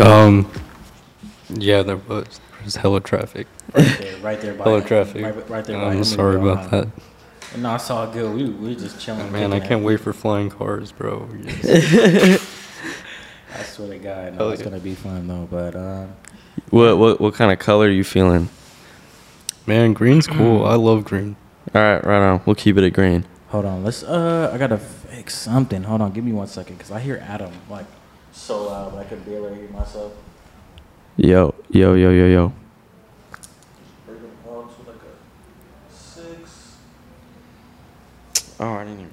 Um, yeah, there was. There was hella traffic. Right there, right there by Hella traffic. Right, right there by I'm Emily sorry Brown. about that. No, it's all good. We we just chilling. Man, I can't it. wait for flying cars, bro. Yes. I swear to God, no, Hell it's yeah. gonna be fun though. But uh, What what what kind of color are you feeling? Man, green's cool. I love green. All right, right on. We'll keep it at green. hold on, let's. Uh, I gotta fix something. Hold on, give me one second, cause I hear Adam like so loud, but I can barely hear myself. Yo yo yo yo yo. Bring it up to like a six. Oh, I didn't even.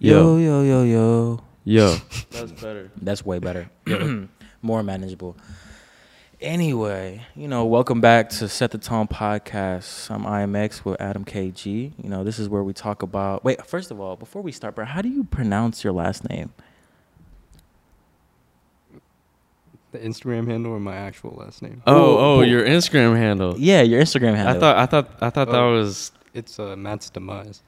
Yo Yo yo yo yo. yo. That's better. That's way better. More manageable. Anyway, you know, welcome back to Set the Tone podcast. I'm IMX with Adam KG. You know, this is where we talk about. Wait, first of all, before we start, bro, how do you pronounce your last name? The Instagram handle or my actual last name? Oh Whoa, oh, your Instagram handle. Yeah, your Instagram handle. I thought I thought I thought that Oh. was It's uh, Matt's demise.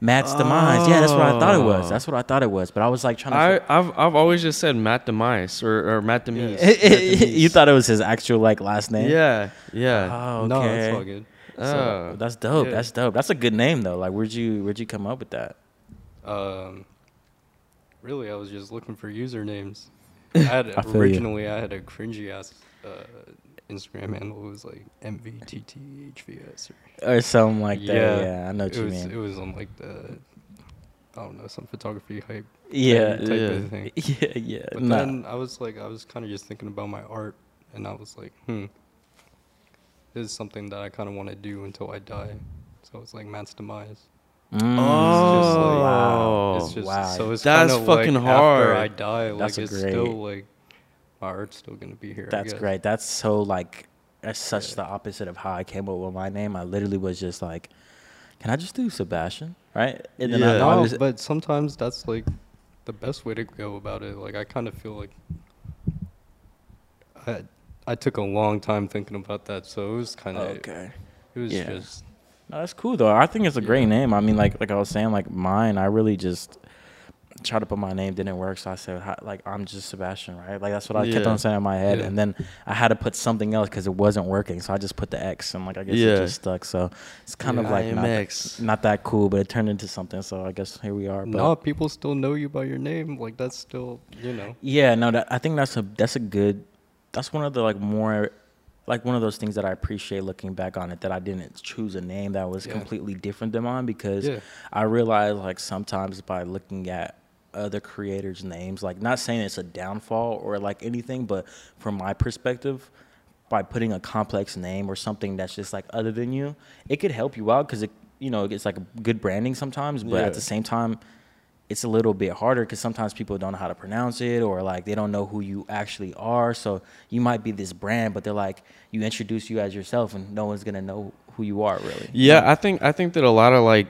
Matt's demise. Yeah, that's what I thought it was. Oh. That's what I thought it was. But I was like trying I to. I've I've always just said Matt Demise or, or Matt Demise. you thought it was his actual like last name? Yeah yeah. Oh, okay. No, it's all good. So, Oh. that's dope. Yeah. That's dope. That's a good name though. Like, where'd you where'd you come up with that? Um, really, I was just looking for usernames. I had I feel you. originally I had a cringy ass uh, Instagram handle. Was like MVTTHVS or Or something like that. Yeah, Yeah, I know what it you was mean. it was on like the I don't know some photography hype yeah, type Yeah. of thing. yeah, yeah. But nah. then I was like I was kind of just thinking about my art, and I was like, hmm, this is something that I kind of want to do until I die. So it's like Matt's demise. Mm. Oh, wow. It's just wow. so it's That's kinda like fucking After hard. I die, like That's it's great- still like my art's still gonna be here. That's great. That's so like that's such Yeah. the opposite of how I came up with my name. I literally was just like, can I just do Sebastian? Right? And then Yeah. I No, was, but sometimes that's like the best way to go about it. Like I kind of feel like I I took a long time thinking about that, so it was kind of okay. it was Yeah. just No, that's cool though. I think it's a great Yeah. name. I mean, like like I was saying, like mine, I really just tried to put my name, didn't work, so I said like I'm just Sebastian, right? Like that's what I kept on saying in my head, Yeah. and then I had to put something else because it wasn't working, so I just put the X, and like I guess Yeah. it just stuck. So it's kind of like not, not that cool, but it turned into something. So I guess here we are. But no. People still know you by your name. Like that's still you know. Yeah, no, that, I think that's a that's a good. That's one of the like more, like one of those things that I appreciate looking back on it. That I didn't choose a name that was Yeah. completely different than mine because Yeah. I realized like sometimes by looking at other creators' names, like not saying it's a downfall or like anything, but from my perspective, by putting a complex name or something that's just like other than you, it could help you out because it you know it's like good branding sometimes, but Yeah. at the same time it's a little bit harder because sometimes people don't know how to pronounce it or like they don't know who you actually are. So you might be this brand, but they're like you introduce you as yourself, and no one's gonna know who you are really. Yeah, I think I think that a lot of like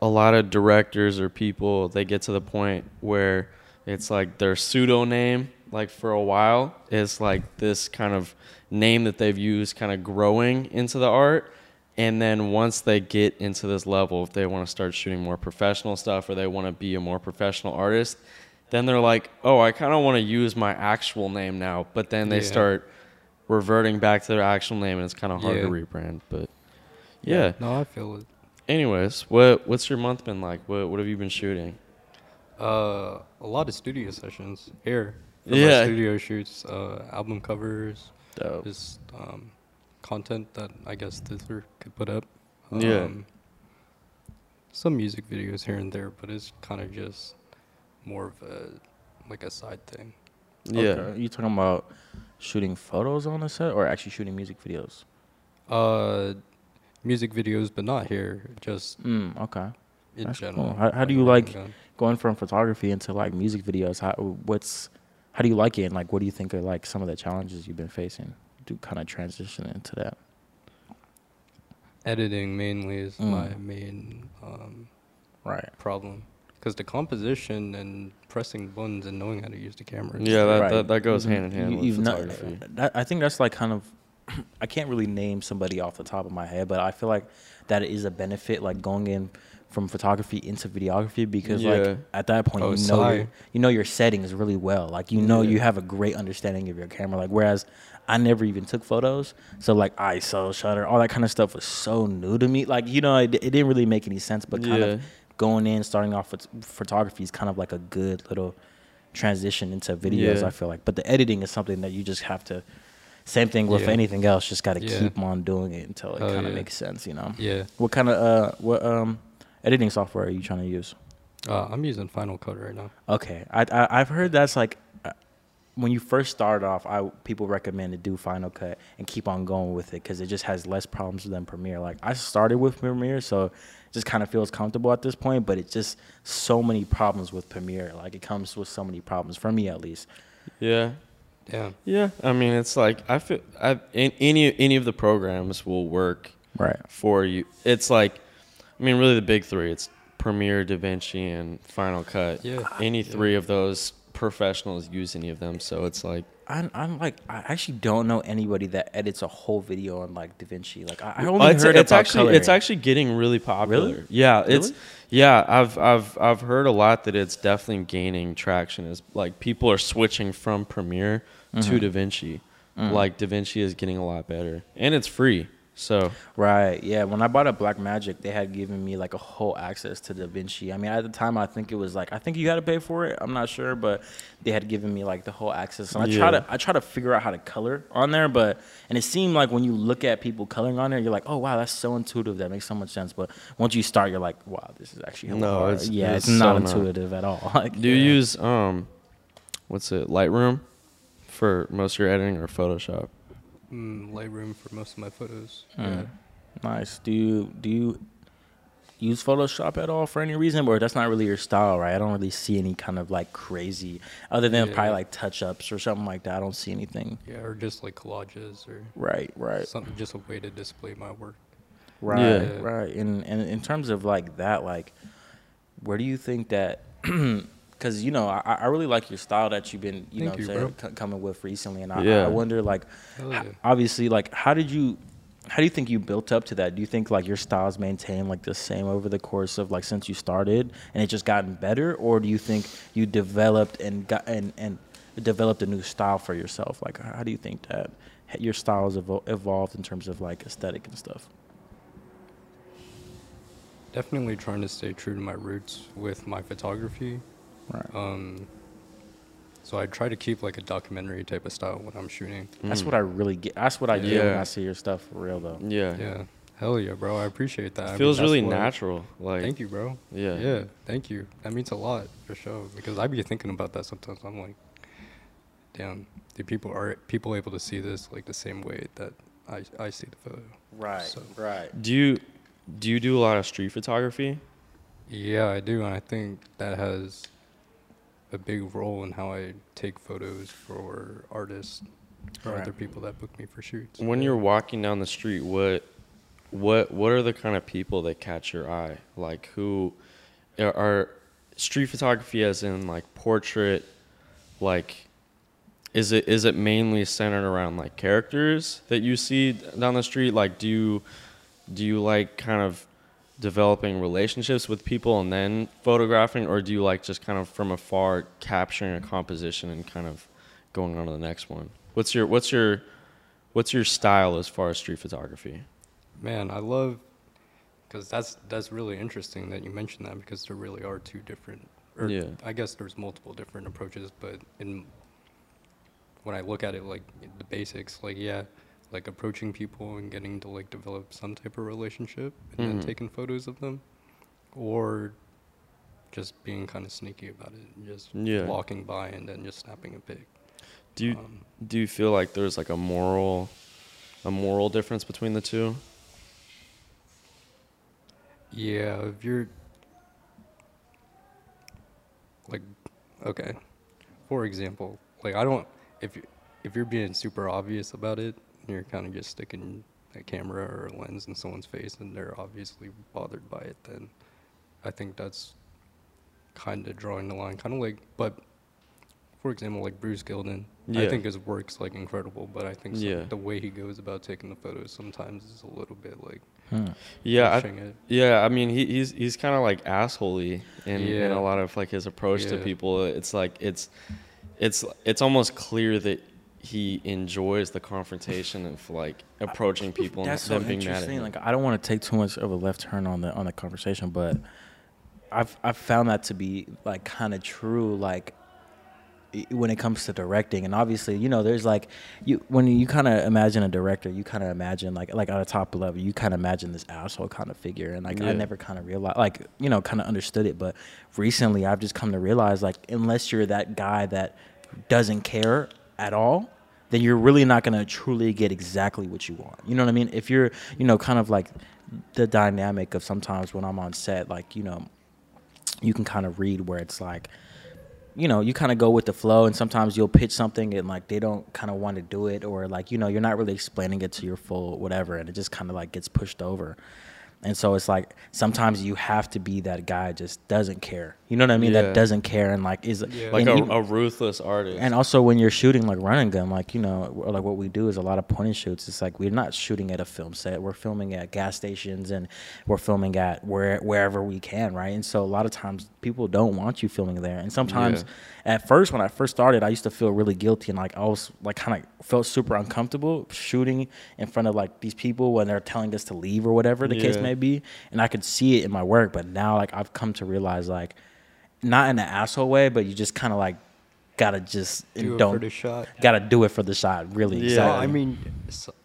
a lot of directors or people they get to the point where it's like their pseudo name like for a while is like this kind of name that they've used kind of growing into the art and then once they get into this level if they want to start shooting more professional stuff or they want to be a more professional artist then they're like oh i kind of want to use my actual name now but then they Yeah. start reverting back to their actual name and it's kind of hard to rebrand but yeah. No, I feel it. Anyways, what what's your month been like? What what have you been shooting? Uh, a lot of studio sessions here. Yeah. My studio shoots, uh, album covers, Dope. just um, content that I guess Thizzler could put up. Yeah. Um, some music videos here and there, but it's kind of just more of a like a side thing. Yeah. Okay. You talking about shooting photos on the set or actually shooting music videos? Uh, music videos, but not here. Just Mm, okay. in That's general. cool. How- how do you like- done. Going from photography into like music videos, how what's how do you like it and like what do you think are like some of the challenges you've been facing to kind of transition into that? editing mainly is Mm. my main um, Right. problem because the composition and pressing buttons and knowing how to use the camera. Yeah, that, Right. that, that goes You've- hand in hand you- with you've not- photography. that, I think that's like kind of I can't really name somebody off the top of my head, but I feel like that is a benefit. Like going in from photography into videography because Yeah. like at that point Oh, you know your, you know your settings really well. Like you know Yeah. you have a great understanding of your camera. Like whereas I never even took photos, so like ISO, shutter, all that kind of stuff was so new to me. Like you know it, it didn't really make any sense, but kind Yeah. of going in, starting off with photography is kind of like a good little transition into videos. I feel like, but the editing is something that you just have to. Same thing with Yeah. anything else. Just got to Yeah. keep on doing it until it Oh, kind of makes sense. You know. Yeah. What kind of uh what um editing software are you trying to use? Uh, I'm using Final Cut right now. Okay, I, I I've heard that's like uh, when you first start off, I people recommend to do Final Cut and keep on going with it because it just has less problems than Premiere. Like I started with Premiere, so it just kind of feels comfortable at this point. But it's just so many problems with Premiere. Like it comes with so many problems for me at least. Yeah. Yeah. Yeah. I mean, it's like I feel I in, any any of the programs will work Right. for you. It's like, I mean, really the big three. It's Premiere, DaVinci, and Final Cut. Yeah. Any Yeah. three of those professionals use any of them, so it's like I'm, I'm like I actually don't know anybody that edits a whole video on like DaVinci. Like I, I only Well, it's, heard it's about actually it's actually getting really popular. Really? Yeah, it's Really? yeah. I've I've I've heard a lot that it's definitely gaining traction. Is like people are switching from Premiere Mhm. to DaVinci. Mm. Like DaVinci is getting a lot better, and it's free. So Right. Yeah. When I bought a Blackmagic, they had given me like a whole access to DaVinci. I mean, at the time, I think it was like I think you had to pay for it. I'm not sure, but they had given me like the whole access. And I try to I try to figure out how to color on there, but and it seemed like when you look at people coloring on there, you're like, oh wow, that's so intuitive. That makes so much sense. But once you start, you're like, wow, this is actually No, hard. it's- yeah, it's it's, not so not. intuitive at all. like, do you yeah. use um, what's it Lightroom for most of your editing or Photoshop? Mm, Lightroom for most of my photos. Mm. Nice. Do you do you use Photoshop at all for any reason, or that's not really your style, right? I don't really see any kind of like crazy, other than Yeah. probably like touch ups or something like that. I don't see anything. Yeah. yeah, or just like collages or Right, right, something, just a way to display my work. right, Yeah. right. And and in terms of like that, like, where do you think that? Because you know, I, I really like your style that you've been, you Thank know, you, saying, c- coming with recently, and I, Yeah. I wonder like, Hell h- yeah. obviously, like, how did you? How do you think you built up to that? Do you think like your styles maintained like the same over the course of like since you started, and it just gotten better, or do you think you developed and got and and developed a new style for yourself? Like, how do you think that your styles evol- evolved in terms of like aesthetic and stuff? Definitely trying to stay true to my roots with my photography. Right. Um, so I try to keep like a documentary type of style when I'm shooting. That's what I really get. That's what I get when I see your stuff for real, though. Yeah, Yeah. Hell yeah, bro. I appreciate that. I mean, feels that's really what- natural. Like Thank you, bro. Yeah. Yeah. Thank you. That means a lot for sure. Because I be thinking about that sometimes. I'm like, damn, do people are people able to see this like the same way that I I see the photo? Right. So- Right. Do you do you do a lot of street photography? Yeah, I do, and I think that has a big role in how I take photos for artists or Right. other people that book me for shoots. When you're walking down the street, what what what are the kind of people that catch your eye? Like who are, are street photography as in like portrait like is it is it mainly centered around like characters that you see down the street like do you do you like kind of developing relationships with people and then photographing or do you like just kind of from afar capturing a composition and kind of going on to the next one what's your what's your what's your style as far as street photography Man, I love because that's that's really interesting that you mentioned that because there really are two different. Or Yeah. I guess there's multiple different approaches, but in when I look at it like the basics, like yeah, like approaching people and getting to like develop some type of relationship and Mhm. then taking photos of them, or just being kind of sneaky about it and just Yeah. walking by and then just snapping a pic. do you Um, do you feel like there's like a moral a moral difference between the two Yeah, if you're like okay. For example, like I don't if you if you're being super obvious about it, you're kind of just sticking a camera or a lens in someone's face and they're obviously bothered by it, then I think that's kind of drawing the line. Kind of like, but for example, like Bruce Gilden, I think his work's like incredible, but I think Yeah. the way he goes about taking the photos sometimes is a little bit like Hmm. Yeah, I, yeah. I mean, he, he's he's kind of like assholey in, in a lot of like his approach to people. It's like it's it's it's almost clear that he enjoys the confrontation of like approaching people and so them being mad at him. Like I don't want to take too much of a left turn on the on the conversation, but I've I've found that to be like kind of true. Like when it comes to directing, and obviously, you know, there's like you when you kind of imagine a director, you kind of imagine like like at a top level, you kind of imagine this asshole kind of figure, and like I never kind of realized like you know kind of understood it, but recently I've just come to realize like unless you're that guy that doesn't care at all then you're really not to truly get exactly what you want. You know what I mean? If you're, you know, kind of like the dynamic of sometimes when I'm on set, like, you know, you can kind of read where it's like, you know, you kind of go with the flow, and sometimes you'll pitch something and like they don't kind of want to do it, or like, you know, you're not really explaining it to your full whatever, and it just kind of like gets pushed over. And so it's like sometimes you have to be that guy just doesn't care. You know what I mean? Yeah. That doesn't care and like is Yeah. like a, even- a ruthless artist. and also, when you're shooting like run and gun, like you know, like what we do is a lot of point and shoots. It's like we're not shooting at a film set. We're filming at gas stations and we're filming at where wherever we can, right? And so a lot of times people don't want you filming there. And sometimes, at first, when I first started, I used to feel really guilty and like I was like kind of felt super uncomfortable shooting in front of like these people when they're telling us to leave or whatever the case may be. And I could see it in my work, but now like I've come to realize like not in an asshole way, but you just kind of like gotta just do don't for the shot. gotta do it for the shot. Really, Yeah. Exactly. I mean,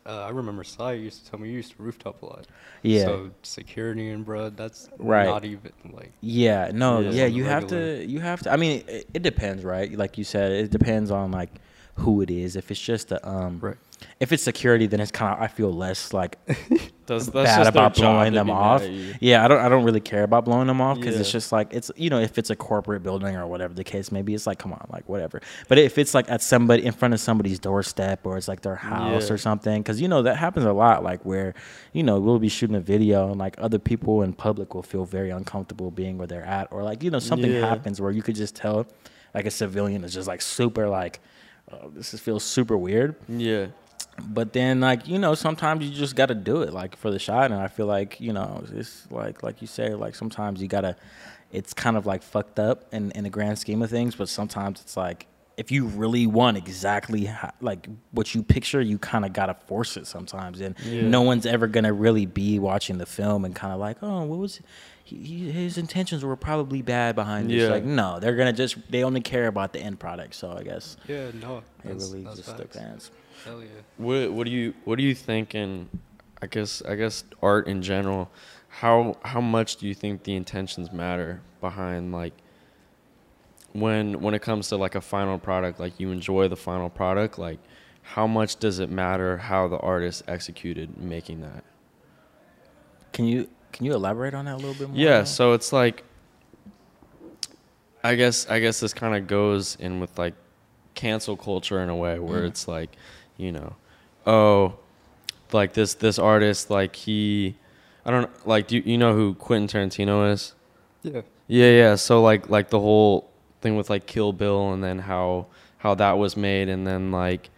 uh, I remember Sai used to tell me you used to rooftop a lot. Yeah. So security and bro, that's Right. not even like. yeah, no, Yeah. yeah, you have to, you have to. I mean, it, it depends, right? Like you said, it depends on like who it is. If it's just a, um, Right. If it's security, then it's kind of I feel less like That's, that's bad just about blowing them off. Yeah, I don't I don't really care about blowing them off because it's just like it's you know if it's a corporate building or whatever the case maybe it's like come on, like whatever. But if it's like at somebody in front of somebody's doorstep or it's like their house Yeah. or something, because you know that happens a lot, like where you know we'll be shooting a video and like other people in public will feel very uncomfortable being where they're at, or like you know something Yeah. happens where you could just tell like a civilian is just like super like. Oh, this is, feels super weird Yeah. But then like you know sometimes you just got to do it like for the shot and i feel like you know it's like like you say like sometimes you gotta it's kind of like fucked up in, in the grand scheme of things but sometimes it's like if you really want exactly how, like what you picture you kind of gotta force it sometimes and Yeah. no one's ever gonna really be watching the film and kind of like oh what was he, he, his intentions were probably bad behind this Yeah. like no they're gonna just they only care about the end product so i guess Yeah, no. it really just depends Hell yeah. What what do you what do you think in I guess I guess art in general, how how much do you think the intentions matter behind like when when it comes to like a final product, like you enjoy the final product, like how much does it matter how the artist executed making that? Can you can you elaborate on that a little bit more? Yeah, so it's like I guess I guess this kind of goes in with like cancel culture in a way where Mm. it's like, you know, oh, like this this artist like he I don't like do you, you know who Quentin Tarantino is? Yeah. Yeah, yeah. So like like the whole thing with like Kill Bill and then how how that was made and then like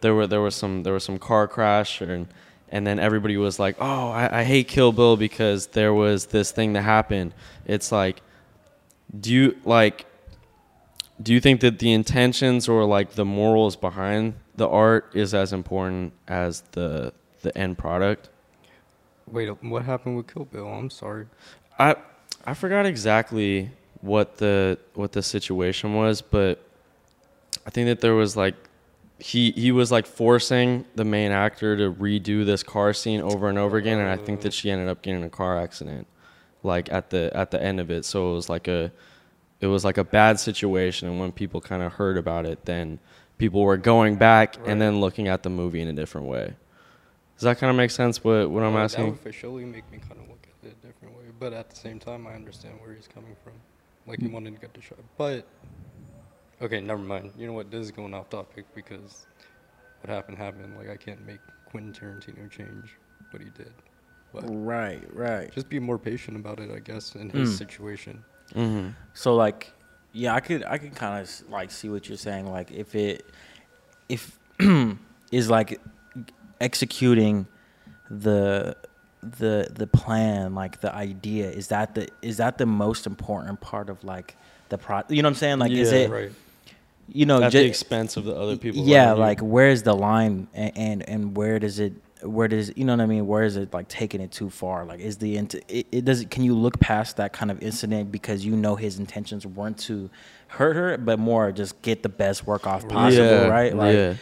there were there was some there was some car crash and and then everybody was like, "Oh, I, I hate Kill Bill because there was this thing that happened." It's like do you like do you think that the intentions or like the morals behind the art is as important as the the end product? Wait, what happened with Kill Bill? I'm sorry. I I forgot exactly what the what the situation was, but I think that there was like he he was like forcing the main actor to redo this car scene over and over again, and I think that she ended up getting a car accident, like at the at the end of it. So it was like a it was like a bad situation, and when people kind of heard about it, then people were going back Right. and then looking at the movie in a different way. Does that kind of make sense? What what I'm Uh, That asking? would for surely make me kind of look at it a different way. But at the same time, I understand where he's coming from. Like, he wanted to get the shot. But, okay, never mind. You know what? This is going off topic because what happened happened. Like, I can't make Quentin Tarantino change what he did. But Right, right. just be more patient about it, I guess, in his Mm. situation. Mm-hmm. So like, yeah, I could I could kind of like see what you're saying. Like if it if is like executing the the the plan like the idea is that the is that the most important part of like the pro you know what i'm saying like is Yeah. it right. you know at ju- the expense of the other people. yeah around you. like where's the line and, and and where does it where does you know what i mean? Where is it like taking it too far? Like is the int- it, it does can you look past that kind of incident because you know his intentions weren't to hurt her but more just get the best work off possible Yeah, right like yeah.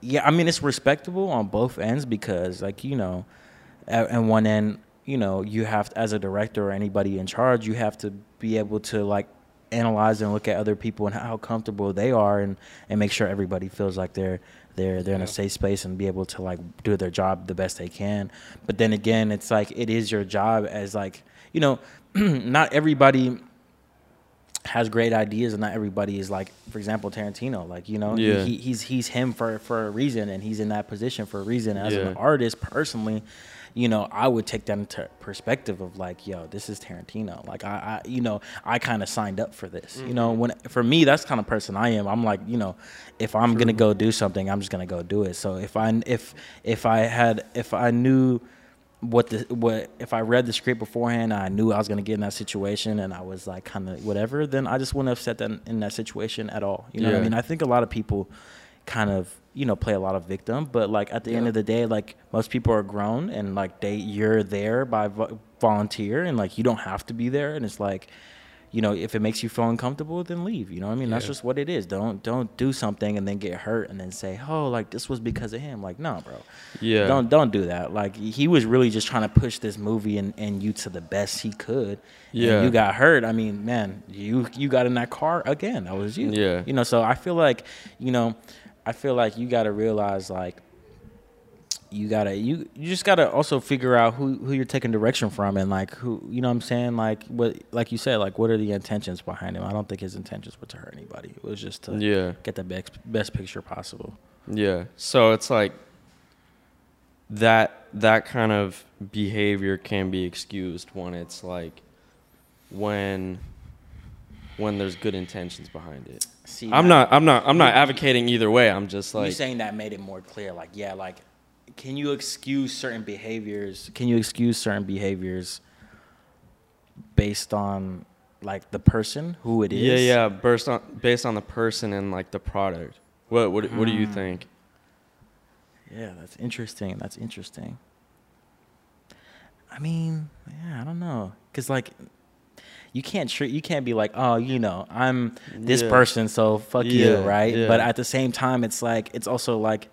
yeah, I mean it's respectable on both ends because like you know, at, at one end, you know, you have as a director or anybody in charge, you have to be able to like analyze and look at other people and how comfortable they are and and make sure everybody feels like they're they're they're in a safe space and be able to like do their job the best they can. But then again, it's like it is your job as like, you know, not everybody has great ideas and not everybody is like for example Tarantino like you know Yeah. he, he's he's him for for a reason and he's in that position for a reason as Yeah. an artist personally you know I would take that into perspective of like yo this is Tarantino like I, I you know I kind of signed up for this you know mm-hmm. when for me that's kind of person I am I'm like you know if I'm gonna go do something I'm just gonna go do it so if I if if I had if I knew what the what if I read the script beforehand, I knew I was gonna get in that situation, and I was like kind of whatever. Then I just wouldn't have set that in, in that situation at all. You know what I mean? I think a lot of people kind of you know play a lot of victim, but like at the end of the day, like most people are grown and like they you're there by vo- volunteer, and like you don't have to be there, and it's like. You know, if it makes you feel uncomfortable, then leave. You know what I mean? That's just what it is. Don't don't do something and then get hurt and then say, "Oh, like this was because of him." Like, no, bro. Yeah. Don't don't do that. Like he was really just trying to push this movie and, and you to the best he could. And Yeah. you got hurt. I mean, man, you you got in that car again. That was you. Yeah. You know, so I feel like, you know, I feel like you gotta realize like you gotta you you just gotta also figure out who who you're taking direction from and like who you know what I'm saying like what like you said like what are the intentions behind him I don't think his intentions were to hurt anybody it was just to Yeah. get the best best picture possible Yeah. So it's like that that kind of behavior can be excused when it's like when when there's good intentions behind it. See, I'm now- not I'm not I'm not advocating either way. I'm just like you saying that made it more clear like yeah like can you excuse certain behaviors can you excuse certain behaviors based on like the person who it is Yeah, yeah, based on based on the person and like the product. What what what do you Mm. think? yeah that's interesting that's interesting i mean yeah i don't know because like you can't treat you can't be like oh you know i'm this Yeah. person so fuck you right yeah. but at the same time it's like it's also like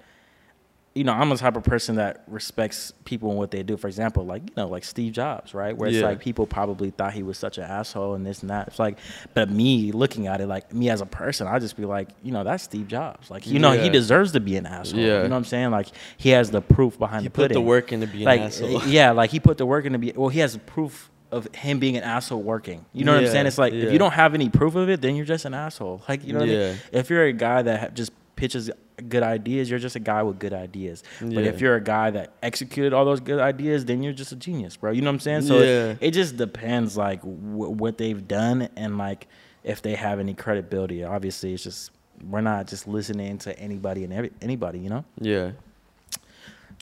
you know i'm the type of person that respects people and what they do for example like you know like steve jobs right where it's Yeah. like people probably thought he was such an asshole and this and that it's like but me looking at it like me as a person i just be like you know that's steve jobs like you know he deserves to be an asshole Yeah. you know what i'm saying like he has the proof behind He the put the work in to be an like asshole. yeah like he put the work in to be well he has proof of him being an asshole working. You know what i'm saying? It's like if you don't have any proof of it then you're just an asshole. Like you know what i mean? If you're a guy that ha- just pitches good ideas you're just a guy with good ideas. But if you're a guy that executed all those good ideas then you're just a genius bro. You know what i'm saying? So Yeah. it, it just depends like wh- what they've done and like if they have any credibility. Obviously it's just we're not just listening to anybody and every, anybody you know? Yeah.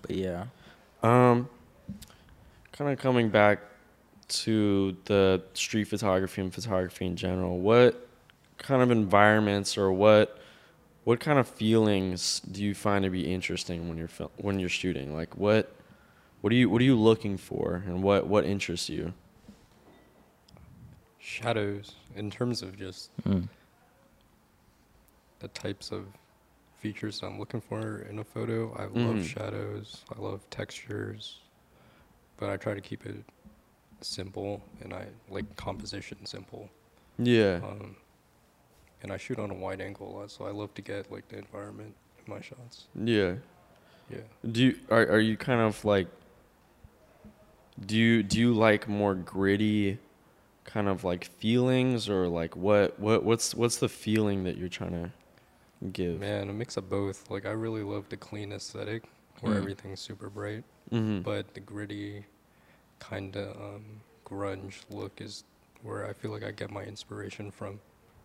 but yeah. Um, kind of coming back to the street photography and photography in general. What kind of environments or what what kind of feelings do you find to be interesting when you're fil- when you're shooting? Like what what are you what are you looking for and what what interests you? Shadows, in terms of just Mm. the types of features I'm looking for in a photo, I love Mhm. shadows, I love textures, but I try to keep it simple and I like composition simple. Yeah. Um, and I shoot on a wide angle a lot, so I love to get like the environment in my shots. Yeah. Yeah. Do you are are you kind of like do you do you like more gritty kind of like feelings or like what what what's what's the feeling that you're trying to give? Man, a mix of both. Like I really love the clean aesthetic where Mm. everything's super bright, Mhm. but the gritty kind of um, grunge look is where I feel like I get my inspiration from.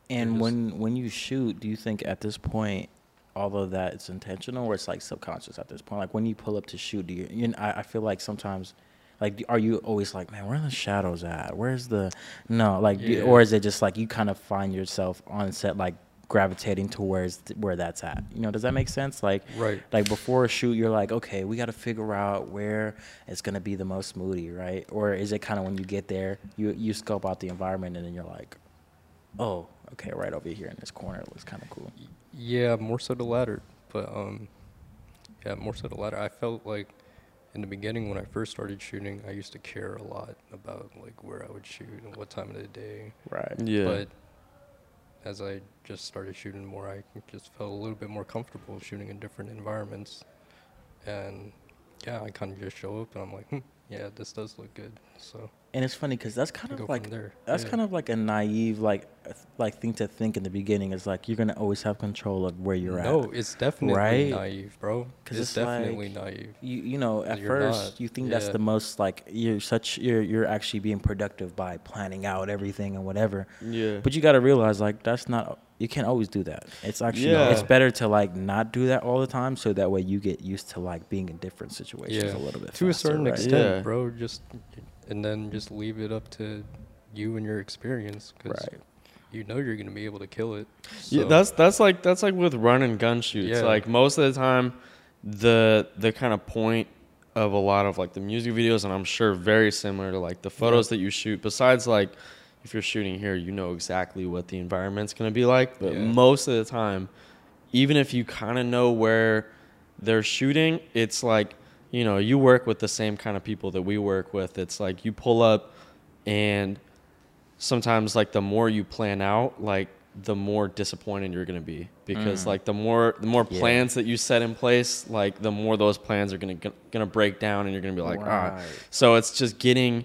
And just- when when you shoot, do you think at this point, all of that it's intentional or it's like subconscious at this point? Like when you pull up to shoot, do you? you know, I, I feel like sometimes. Like, are you always like, man, where are the shadows at? Where's the, no, like, Yeah. or is it just like you kind of find yourself on set, like gravitating towards th- where that's at? You know, does that make sense? Like, Right. like before a shoot, you're like, okay, we got to figure out where it's gonna be the most moody, right? Or is it kind of when you get there, you you scope out the environment and then you're like, oh, okay, right over here in this corner it looks kind of cool. Yeah, more so the latter. But um, yeah, more so the latter. I felt like in the beginning when I first started shooting, I used to care a lot about like where I would shoot and what time of the day. Right. Yeah. But as I just started shooting more, I just felt a little bit more comfortable shooting in different environments. And yeah, I kind of just show up and I'm like, hmm, yeah, this does look good. So And it's funny because that's kind of like there. that's Yeah. kind of like a naive like uh, like thing to think in the beginning. Is like you're gonna always have control of where you're no, at. No, it's definitely Right? naive, bro. 'Cause it's, it's definitely like- naive. You you know at first not. you think that's the most like you're such you're you're actually being productive by planning out everything and whatever. yeah. But you got to realize like that's not you can't always do that. It's actually Yeah. it's better to like not do that all the time so that way you get used to like being in different situations Yeah. a little bit to a certain right? extent, Yeah. bro. Just and then just leave it up to you and your experience, because Right. you know you're gonna be able to kill it. Yeah, that's that's like that's like with run and gun shoots. Yeah. Like most of the time, the the kind of point of a lot of like the music videos, and I'm sure very similar to like the photos that you shoot. Besides, like if you're shooting here, you know exactly what the environment's gonna be like. But Yeah. most of the time, even if you kind of know where they're shooting, it's like you know you work with the same kind of people that we work with. It's like you pull up and sometimes like the more you plan out like the more disappointed you're going to be because Mm. like the more the more Yeah. plans that you set in place like the more those plans are going to going to break down and you're going to be like ah Right. so it's just getting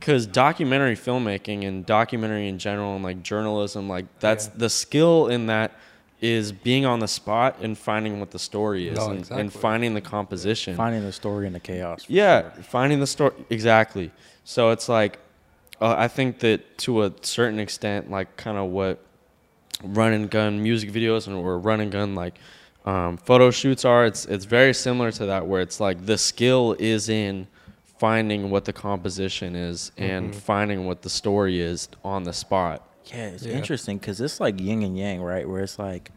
cuz documentary filmmaking and documentary in general and like journalism like that's Yeah. the skill in that is being on the spot and finding what the story is No, and, exactly. and finding the composition Finding the story in the chaos. yeah, sure. finding the story exactly. So it's like, uh, I think that to a certain extent, like kind of what run and gun music videos and or run and gun like um, photo shoots are. It's it's very similar to that, where it's like the skill is in finding what the composition is and Mhm. finding what the story is on the spot. Yeah, it's Yeah. interesting because it's like yin and yang, right? Where it's like,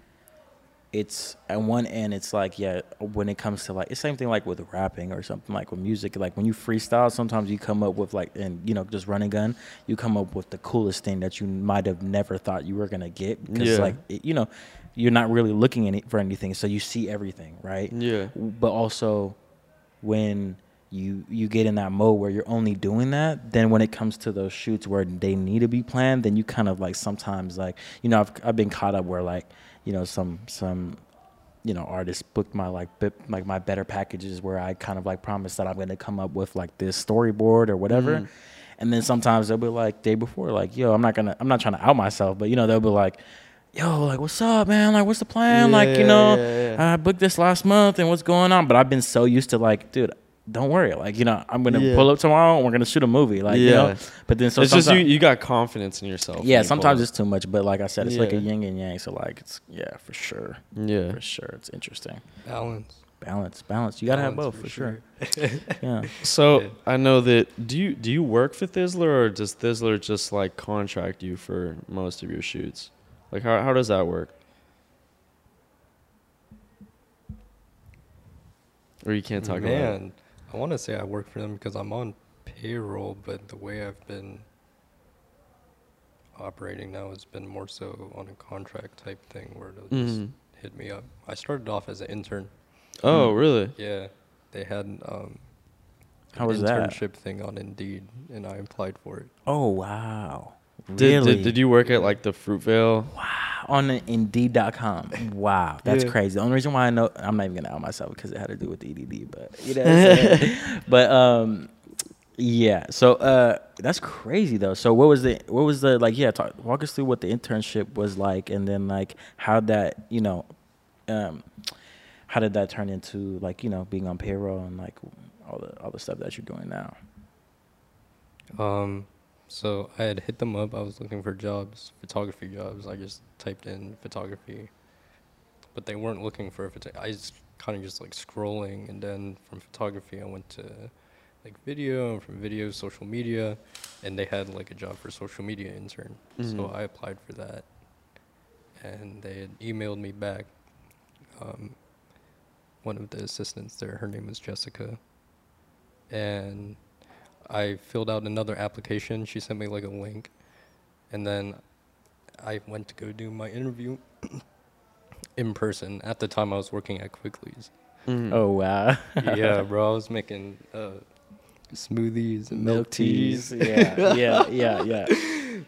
it's at one end, it's like, yeah, when it comes to like, it's same thing like with rapping or something like with music. Like when you freestyle, sometimes you come up with like, and you know, just running gun, you come up with the coolest thing that you might have never thought you were gonna get because Yeah. like, it, you know, you're not really looking any, for anything, so you see everything, right? Yeah. but also when you you get in that mode where you're only doing that then when it comes to those shoots where they need to be planned then you kind of like sometimes like you know I've, I've been caught up where like you know some some you know artists booked my like bit, like my better packages where I kind of like promise that I'm going to come up with like this storyboard or whatever Mhm. and then sometimes they'll be like day before like yo I'm not going to I'm not trying to out myself but you know they'll be like yo like what's up man like what's the plan like you Yeah, know yeah, yeah. I booked this last month and what's going on. But I've been so used to like, dude, don't worry. Like, you know, I'm gonna Yeah. pull up tomorrow and we're gonna shoot a movie. Like, you know. Yeah. But then so it's just you, you got confidence in yourself. yeah, you sometimes it's too much. But like I said, it's like a Yeah. yin and yang. So like, it's yeah, for sure, yeah. for sure, it's interesting. balance. Balance, balance. You gotta have both for, sure. Yeah. So Yeah. I know that do you do you work for Thizzler or does Thizzler just like contract you for most of your shoots? Like how how does that work? Or you can't talk about it. I want to say I work for them because I'm on payroll, but the way I've been operating now has been more so on a contract type thing where they'll just Mhm. hit me up. I started off as an intern. Oh, really? Yeah, they had um, How an was that? internship thing on Indeed, and I applied for it. Oh wow. Did, really? did did you work at like the Fruitvale? Wow, on the Indeed.com. Wow, that's Yeah. crazy. The only reason why I know I'm not even gonna out myself because it had to do with the EDD, but you know, what I'm saying? but um, yeah. So uh, that's crazy though. So what was the what was the like? Yeah, talk, walk us through what the internship was like, and then like how that you know, um, how did that turn into like you know being on payroll and like all the all the stuff that you're doing now. Um, so I had hit them up. I was looking for jobs, photography jobs. I just typed in photography, but they weren't looking for a photo. I was kind of just like scrolling, and then from photography, I went to like video, and from video, social media, and they had like a job for social media intern. So Mhm. I applied for that, and they had emailed me back. Um, one of the assistants there, her name was Jessica, and I filled out another application. She sent me like a link, and then I went to go do my interview in person. At the time, I was working at Quickly's. Mhm. Oh wow. yeah, bro, I was making uh, smoothies and milk, teas. yeah, yeah, yeah, yeah.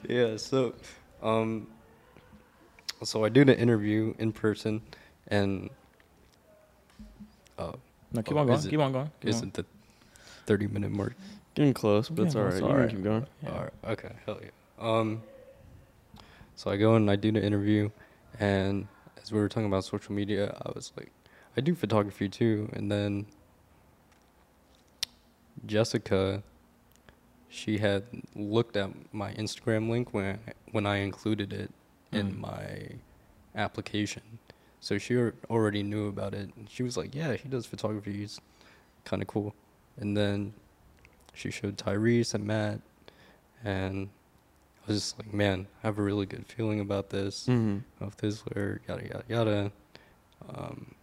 yeah. So, um, so I do the interview in person, and uh, No, keep Oh, on going. is it- keep on going. Keep is on. it the thirty minute mark? Getting close, but Yeah, it's all right. It's all right. can keep going. Yeah. Alright, okay, hell yeah. Um, so I go and I do the interview, and as we were talking about social media, I was like, I do photography too, and then Jessica, she had looked at my Instagram link when I, when I included it in Mm. my application, so she already knew about it. She was like, "Yeah, he does photography. He's kind of cool." And then she showed Tyrese and Matt, and I was just like, man, I have a really good feeling about this. hmm Of Thizzler, yada yada yada. Um,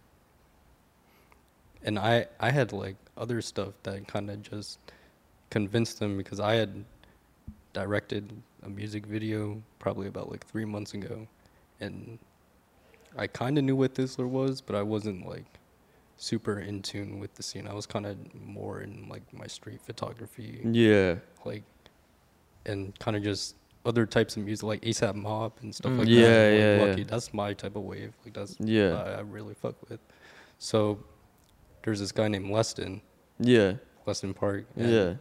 and I I had like other stuff that kind of just convinced them because I had directed a music video probably about like three months ago, and I kind of knew what Thizzler was, but I wasn't like super in tune with the scene. I was kind of more in like my street photography Yeah. like and kind of just other types of music like ASAP Mob and stuff Mm. like Yeah, that. like yeah, Lucky, yeah. that's my type of wave. Like that's Yeah. I, I really fuck with. So there's this guy named Leston, Yeah. Leston Park. and, Yeah.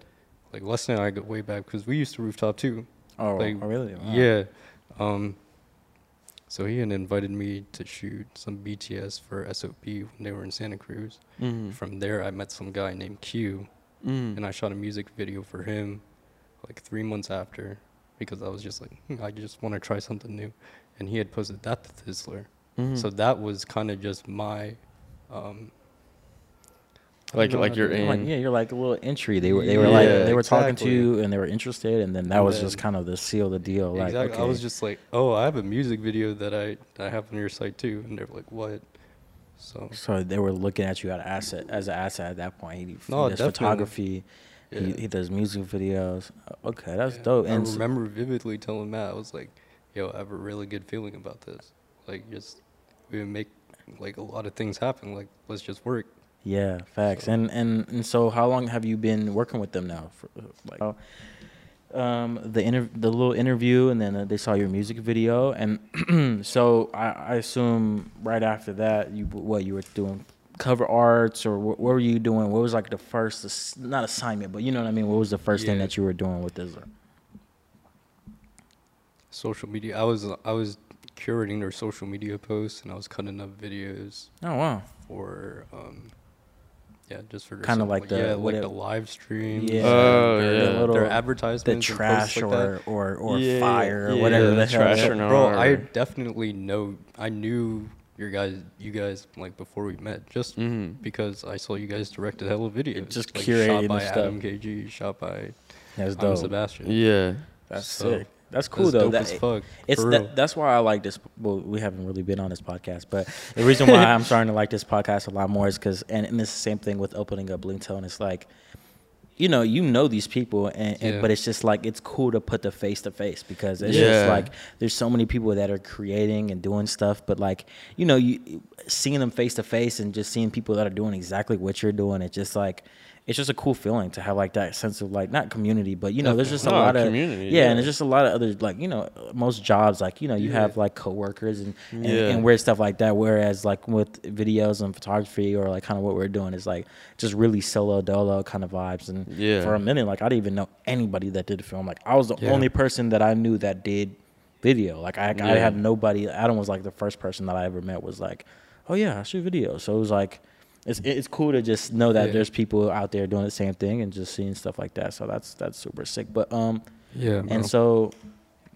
Like Leston and I go way back because we used to rooftop too. Oh, like, oh, really? Wow. Yeah. Um. So he had invited me to shoot some BTS for SOP when they were in Santa Cruz. hmm From there, I met some guy named Q, hmm and I shot a music video for him like three months after because I was just like, hmm, I just want to try something new. And he had posted that to Thizzler. hmm So that was kind of just my. Um, Like- don't know like you're to- You're like, yeah, you're like a little entry. They were they were like they were talking to you and they were interested, and then that And was just kind of the seal of the deal. Like, exactly. okay. I was just like, oh, I have a music video that I, I have on your site too. And they're like, what? So, so they were looking at you as an asset as an asset at that point. He, he does photography. He, yeah. he does music videos. Uh, Okay, that's Yeah. dope. I And s- remember vividly telling Matt, I was like, yo, I have a really good feeling about this. Like, just, we would make like a lot of things happen. Like, let's just work. Yeah, facts. So- And and and so, how long have you been working with them now? For, like, um, the inter- the little interview, and then uh, they saw your music video, and so I, I assume right after that, you what you were doing cover arts, or what, what were you doing? What was like the first, not assignment, but you know what I mean? What was the first thing that you were doing with this? social media. I was I was curating their social media posts and I was cutting up videos Oh wow, for um yeah just for their Kinda like the- yeah what like it- the live streams Yeah. Oh, their, yeah. their, The little- the advertisements the and posts trash like or, that. or or Yeah, fire or yeah, whatever the the hell. trash that- or no- bro I definitely know I knew your guys you guys like before we met just hmm because I saw you guys directed hella videos just like, curating shot by stuff. Adam KG shot by Adam. Sebastian Yeah. That's So, sick. That's cool That's though. That- fuck It's that, that's why I like this. Well, we haven't really been on this podcast, but the reason why I'm starting to like this podcast a lot more is because, and, and it's the same thing with opening up Blinktone. It's like, you know, you know these people, and, and Yeah. but it's just like it's cool to put the face to face because it's Yeah. just like there's so many people that are creating and doing stuff, but like you know, you seeing them face to face and just seeing people that are doing exactly what you're doing, it's just like. It's just a cool feeling to have like that sense of like not community, but you know, there's just a No, lot of community, yeah, and there's just a lot of other like you know most jobs like you know you Yeah. have like coworkers and, and, Yeah. and weird stuff like that. Whereas like with videos and photography or like kind of what we're doing is like just really solo dolo kind of vibes. And Yeah. for a minute, like I didn't even know anybody that did film. Like I was the Yeah. only person that I knew that did video. Like I, I had nobody. Adam was like the first person that I ever met was like, oh yeah, I shoot video. So it was like. It's, it's cool to just know that Yeah. there's people out there doing the same thing and just seeing stuff like that. So that's that's super sick. But um, yeah bro. and so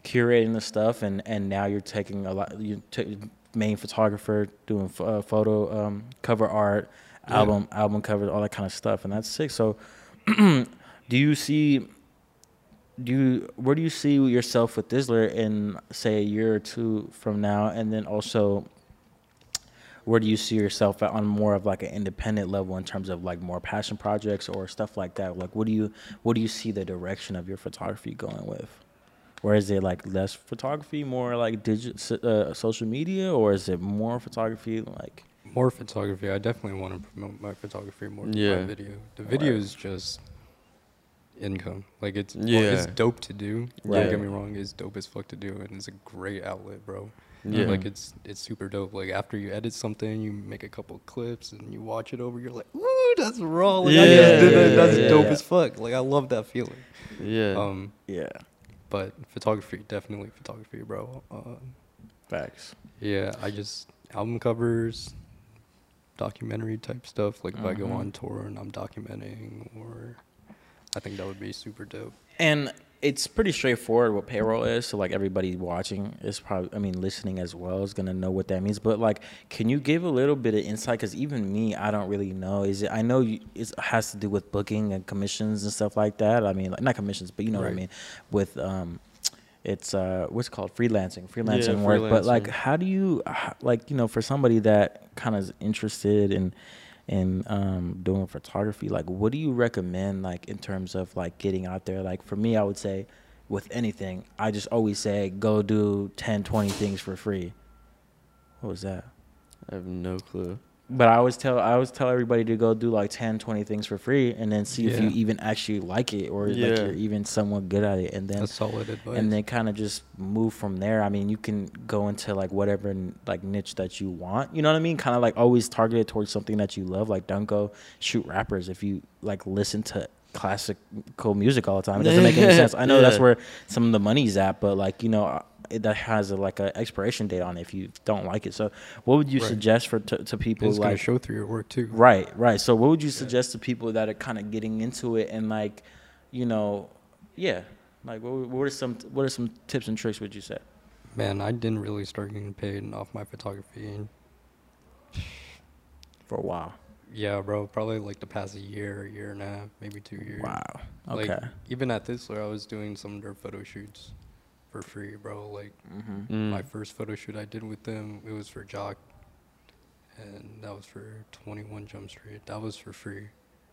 curating the stuff and and now you're taking a lot you t- main photographer doing ph- uh, photo um, cover art, Yeah. album album covers, all that kind of stuff, and that's sick. So, do you see? Do you where do you see yourself with Thizzler in say a year or two from now, and then also where do you see yourself at on more of like an independent level in terms of like more passion projects or stuff like that? Like, what do you what do you see the direction of your photography going with? Or is it like less photography, more like digital uh, social media, or is it more photography like? More photography. I definitely want to promote my photography more than Yeah. my video. The video is just income. Like it's well, Yeah. it's dope to do. Right. Don't get me wrong, it's dope as fuck to do, and it's a great outlet, bro. Yeah. Like it's it's super dope. Like after you edit something, you make a couple clips and you watch it over. You're like, ooh, that's raw. Like, I just Yeah, did that. yeah, That's yeah. dope as fuck. Like I love that feeling. Yeah. Um, Yeah, but photography, definitely photography, bro. Uh, facts. yeah, I just album covers, documentary type stuff. Like if I go Mhm. on tour and I'm documenting, or I think that would be super dope. And it's pretty straightforward what payroll is. So like everybody watching is probably, I mean, listening as well is gonna know what that means. But like, can you give a little bit of insight? Because even me, I don't really know. Is it? I know you, it has to do with booking and commissions and stuff like that. I mean, like, not commissions, but you know what I mean. With um, it's uh, what's called freelancing, freelancing Yeah, work. But like, how do you, like, you know, for somebody that kind of is interested in in um, doing photography, like what do you recommend, like in terms of like getting out there? Like for me, I would say with anything, I just always say go do 10, 20 things for free. What was that? I have no clue. But I always tell I always tell everybody to go do like 10, 20 things for free, and then see if you even actually like it or like you're even somewhat good at it, and then That's solid advice. and then kind of just move from there. I mean, you can go into like whatever like niche that you want. You know what I mean? Kind of like always targeted towards something that you love. Like don't go shoot rappers if you like listen to classical music all the time. It doesn't make any sense. I know that's where some of the money's at, but like you know. It, that has a, like a expiration date on it if you don't like it. So, what would you Right. suggest for to, to people it's gonna like show through your work too. Right, right. So what would you Yeah. suggest to people that are kind of getting into it and like, you know, yeah, like what, what are some what are some tips and tricks would you say? Man, I didn't really start getting paid off my photography. And For a while. yeah, bro, probably like the past year, year and a half, maybe two years. Wow. Like Okay. even at this, where I was doing some of their photo shoots for free, bro. Like mm-hmm. Mm. my first photo shoot I did with them, it was for Jock, and that was for 21 Jump Street. That was for free.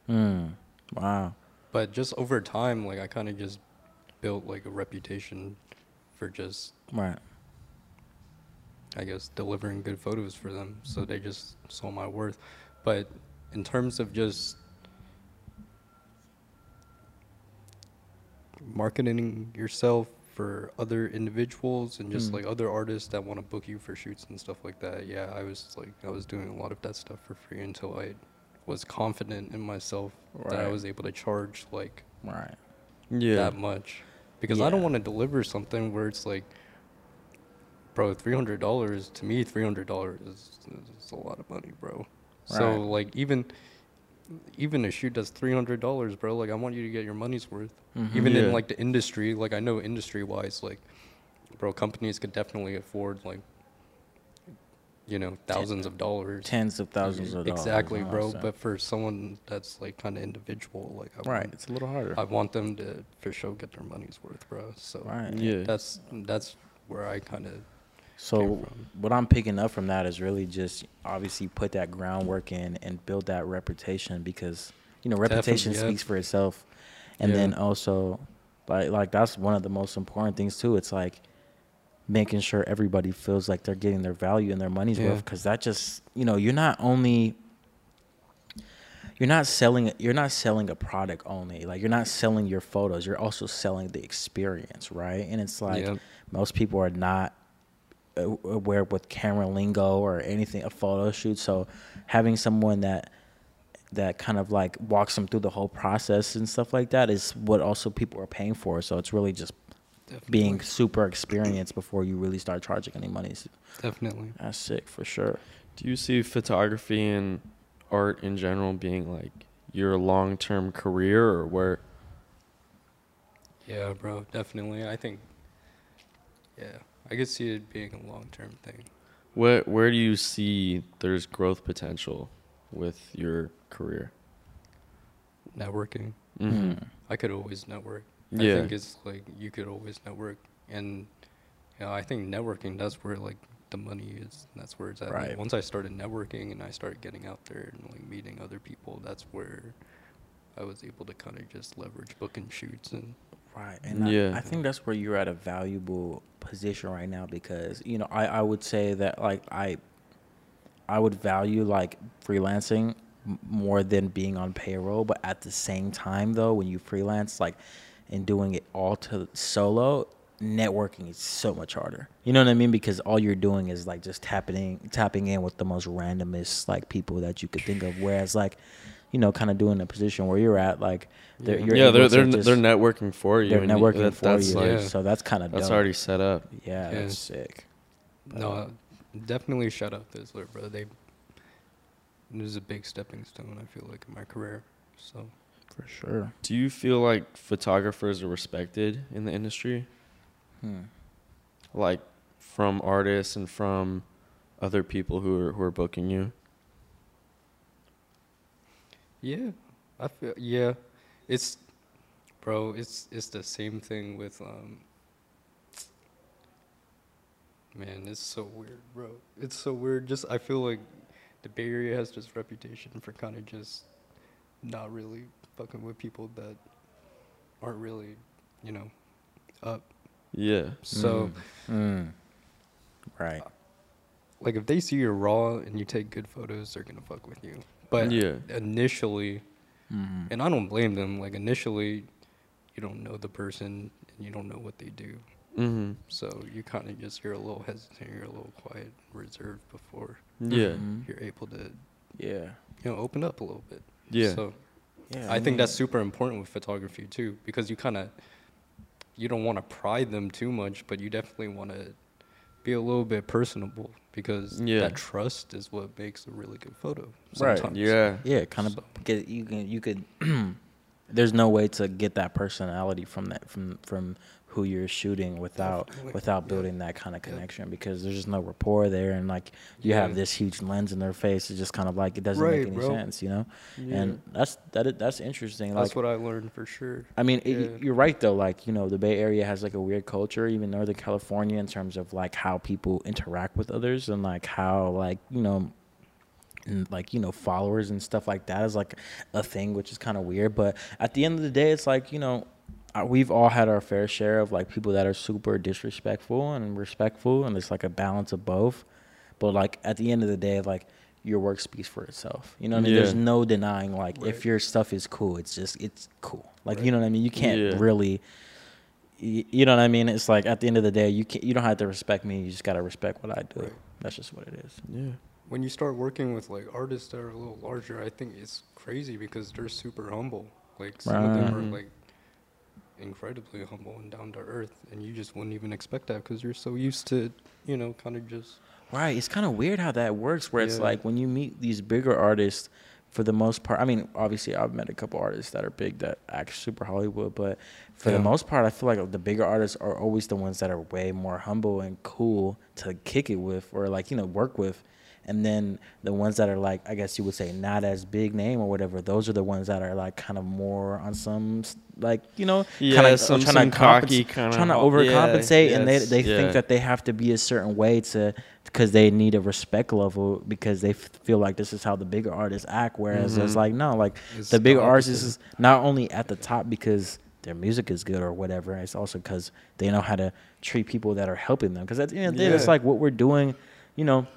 Mm. Wow. But just over time, like I kind of just built like a reputation for just, Right. I guess, delivering good photos for them. So they just saw my worth. But in terms of just marketing yourself for other individuals and just Mm. like other artists that want to book you for shoots and stuff like that. Yeah, I was like I was doing a lot of that stuff for free until I was confident in myself that I was able to charge like Right. Yeah. that much because I don't want to deliver something where it's like bro, $300 to me $300 is, is a lot of money, bro. So like even even a shoot that's three hundred dollars, bro. Like I want you to get your money's worth. Mhm. Even Yeah. in like the industry, like I know industry wise, like bro, companies could definitely afford like you know thousands of dollars. Tens of thousands of dollars. exactly, bro. But for someone that's like kind of individual, like I right, want, it's a little harder. I want them to for sure get their money's worth, bro. So right. Yeah. that's that's where I kind of So what I'm picking up from that is really just obviously put that groundwork in and build that reputation because you know reputation Definitely, yeah. speaks for itself, and then also like like that's one of the most important things too. It's like making sure everybody feels like they're getting their value and their money's Yeah. worth because that just you know you're not only you're not selling you're not selling a product only. Like you're not selling your photos. You're also selling the experience right? And it's like most people are not Uh, aware with camera lingo or anything a photo shoot so having someone that that kind of like walks them through the whole process and stuff like that is what also people are paying for so it's really just being super experienced before you really start charging any money definitely. that's sick for sure Do you see photography and art in general being like your long term career or where? Yeah, bro, definitely. I think, yeah, I could see it being a long term thing. Where where do you see there's growth potential with your career? Networking. Mm-hmm. Hmm. I could always network. Yeah. I think it's like you could always network, and you know, I think networking that's where like the money is. That's where it's at. Like, Right. once I started networking and I started getting out there and like meeting other people, that's where I was able to kind of just leverage booking shoots and Right. And Yeah. I, I think that's where you're at a valuable position right now because, you know, I, I would say that like I I would value like freelancing more than being on payroll, but at the same time though, when you freelance like and doing it all to solo, networking is so much harder. You know what I mean? Because all you're doing is like just tapping tapping in with the most randomest like people that you could think of. Whereas like, you know, kind of doing a position where you're at, like they're, Yeah. you're yeah, they're they're just- they're networking for you. they're and you- networking that- for that's you. Like, Yeah. So that's kind of That's dope. already set up. yeah, Yeah. that's sick. no, Uh, uh, definitely shout out Thizzler, bro. They it was a big stepping stone. I feel like in my career. So for sure. Do you feel like photographers are respected in the industry? Hmm. Like from artists and from other people who are who are booking you? Yeah, I feel yeah. It's bro, it's it's the same thing with um Man, it's so weird, bro. It's so weird. Just I feel like the Bay Area has this reputation for kind of just not really fucking with people that aren't really, you know, up. Yeah. So, Mm. Right. like, if they see you're raw and you take good photos, they're gonna fuck with you. But Yeah. initially, Mhm. and I don't blame them. Like initially, you don't know the person and you don't know what they do, Mm-hmm. so you kind of just you're a little hesitant, you're a little quiet, reserved before Yeah. Mhm. you're able to Yeah. you know open up a little bit. Yeah. So Yeah. I think that's super important with photography too, because you kind of you don't want to pry them too much, but you definitely want to be a little bit personable because Yeah. that trust is what makes a really good photo. Right, Yeah. Yeah, kind of So- get you can you could. there's no way to get that personality from that from from who you're shooting without without yeah. building that kind of Yeah. connection because there's just no rapport there and like you Yeah. have this huge lens in their face it's just kind of like it doesn't Right, make any bro. sense you know Yeah. and that's that that's interesting like That's what I learned for sure. I mean, it, you're right though. Like you know, the Bay Area has like a weird culture, even Northern California, in terms of like how people interact with others and like how like you know, and like you know, followers and stuff like that is like a thing, which is kind of weird. But at the end of the day, it's like you know, we've all had our fair share of like people that are super disrespectful and respectful, and it's like a balance of both. But like at the end of the day, like your work speaks for itself. You know what I mean? Yeah. There's no denying like Right. if your stuff is cool, it's just it's cool. Like Right. you know what I mean? You can't Yeah. really you know what I mean? It's like at the end of the day, you can not you don't have to respect me. You just gotta respect what I do. Right. That's just what it is. Yeah. when you start working with like artists that are a little larger, I think it's crazy because they're super humble. Like some of them are like incredibly humble and down to earth, and you just wouldn't even expect that because you're so used to, you know, kind of just Right. It's kind of weird how that works. Where it's like when you meet these bigger artists, for the most part. I mean, obviously, I've met a couple artists that are big that act super Hollywood, but for Yeah. the most part, I feel like the bigger artists are always the ones that are way more humble and cool to kick it with, or like you know work with. And then the ones that are like, I guess you would say, not as big name or whatever. Those are the ones that are like kind of more on some like you know, Yeah, kinda, some- trying some to cocky kinda trying to ho- yeah, overcompensate, and they they yeah. think that they have to be a certain way to because they need a respect level because they f- feel like this is how the bigger artists act. Whereas it's Mhm. like no, like It's the bigger artists is not only at the top because their music is good or whatever. It's also because they know how to treat people that are helping them. Because at the end of the day, it's like what we're doing. You know,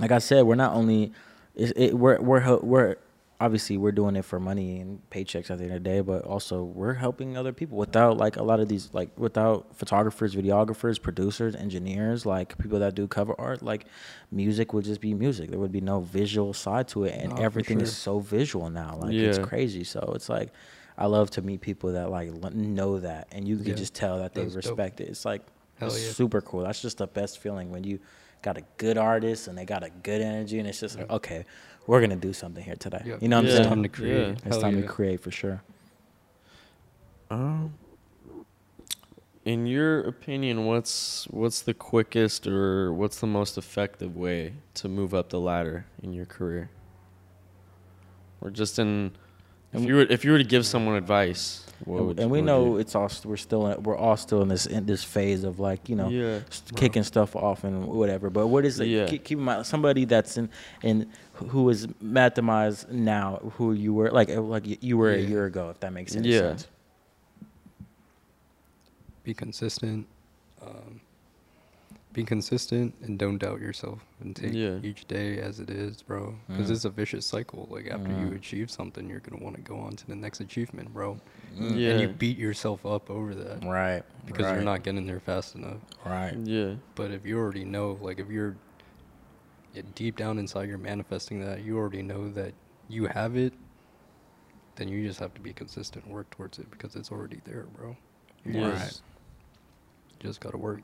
like I said, we're not only it, it, we're we're we're obviously we're doing it for money and paychecks at the end of the day, but also we're helping other people without like a lot of these like without photographers, videographers, producers, engineers, like people that do cover art, like music would just be music. There would be no visual side to it, and oh, for everything is so visual now. Like it's crazy. So it's like I love to meet people that like know that, and you can Yeah. just tell that they That's dope. respect it. It's like it's yeah. super cool. That's just the best feeling when you got a good artist and they got a good energy, and it's just like, okay, we're gonna do something here today. Yeah. You know what Yeah. I'm It's saying? time to create. Yeah. It's Hell time yeah. to create for sure. Um, in your opinion, what's what's the quickest or what's the most effective way to move up the ladder in your career? Or just in if you were if you were to give someone advice, what and, would and we what know would it's all we're still in, we're all still in this in this phase of like you know yeah. s- kicking stuff off and whatever. But what is it? Yeah. Keep, keep in mind somebody that's in in who is Matt Demise now, who you were like like you were a year ago, if that makes any Yeah. sense. Be consistent. Um, be consistent and don't doubt yourself and take Yeah. each day as it is, bro. Because Mm. it's a vicious cycle. Like after Mm. you achieve something, you're gonna want to go on to the next achievement, bro. Mm. Yeah. And you beat yourself up over that Right. because right, you're not getting there fast enough. right. Yeah. But if you already know, like if you're yeah, deep down inside, you're manifesting that, you already know that you have it, then you just have to be consistent and work towards it because it's already there, bro. You Yeah. just, just gotta work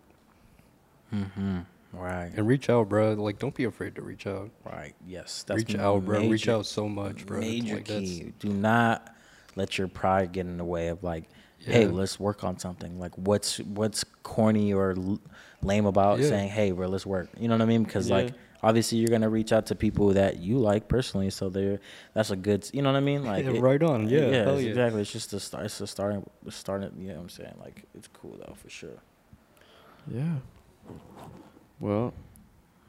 Mm-hmm. Right. and reach out, bro. Like, don't be afraid to reach out. Right. Yes. That's reach out, bro. Reach out so much, bro. Major like, key. Do not let your pride get in the way of like, hey, let's work on something. Like, what's what's corny or lame about Yeah. saying, hey, bro, let's work. You know what I mean? Because like, obviously, you're gonna reach out to people that you like personally. So they're that's a good. You know what I mean? Like, Yeah, it- right on. Yeah, yeah, it's yeah. exactly. It's just a start. It's a starting. Starting. You know what I'm saying? Like, it's cool though for sure. Yeah. Well,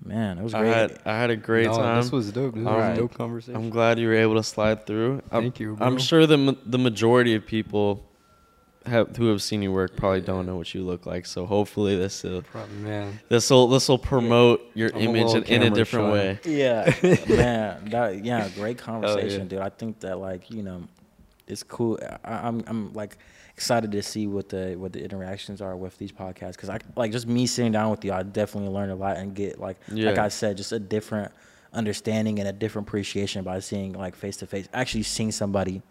Man, it was I great. had I had a great No, time. This was dope. This All was right. a dope conversation. I'm glad you were able to slide through. I'm, Thank you, I'm sure the ma- the majority of people have who have seen you work probably don't know what you look like. So hopefully this will this will this will promote your I'm image little in, in a different shy. way. Oh, yeah, man. That yeah, great conversation, yeah. dude. I think that like you know, it's cool. I, I'm I'm like excited to see what the what the interactions are with these podcasts because I like just me sitting down with you. I definitely learn a lot and get like like I said, just a different understanding and a different appreciation by seeing like face to face. Actually, seeing somebody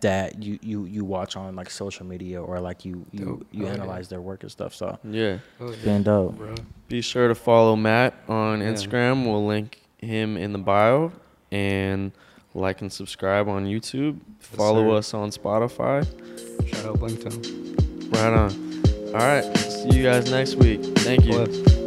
that you you you watch on like social media or like you you Dope. you Oh, yeah. analyze their work and stuff. So Yeah. Oh, it's yeah, been dope. bro. Be sure to follow Matt on Yeah. Instagram. We'll link him in the bio and like and subscribe on YouTube. Follow sir. us on Spotify. Shout out Blinktone. Right on. All right. See you guys next week. Thank you. Bless.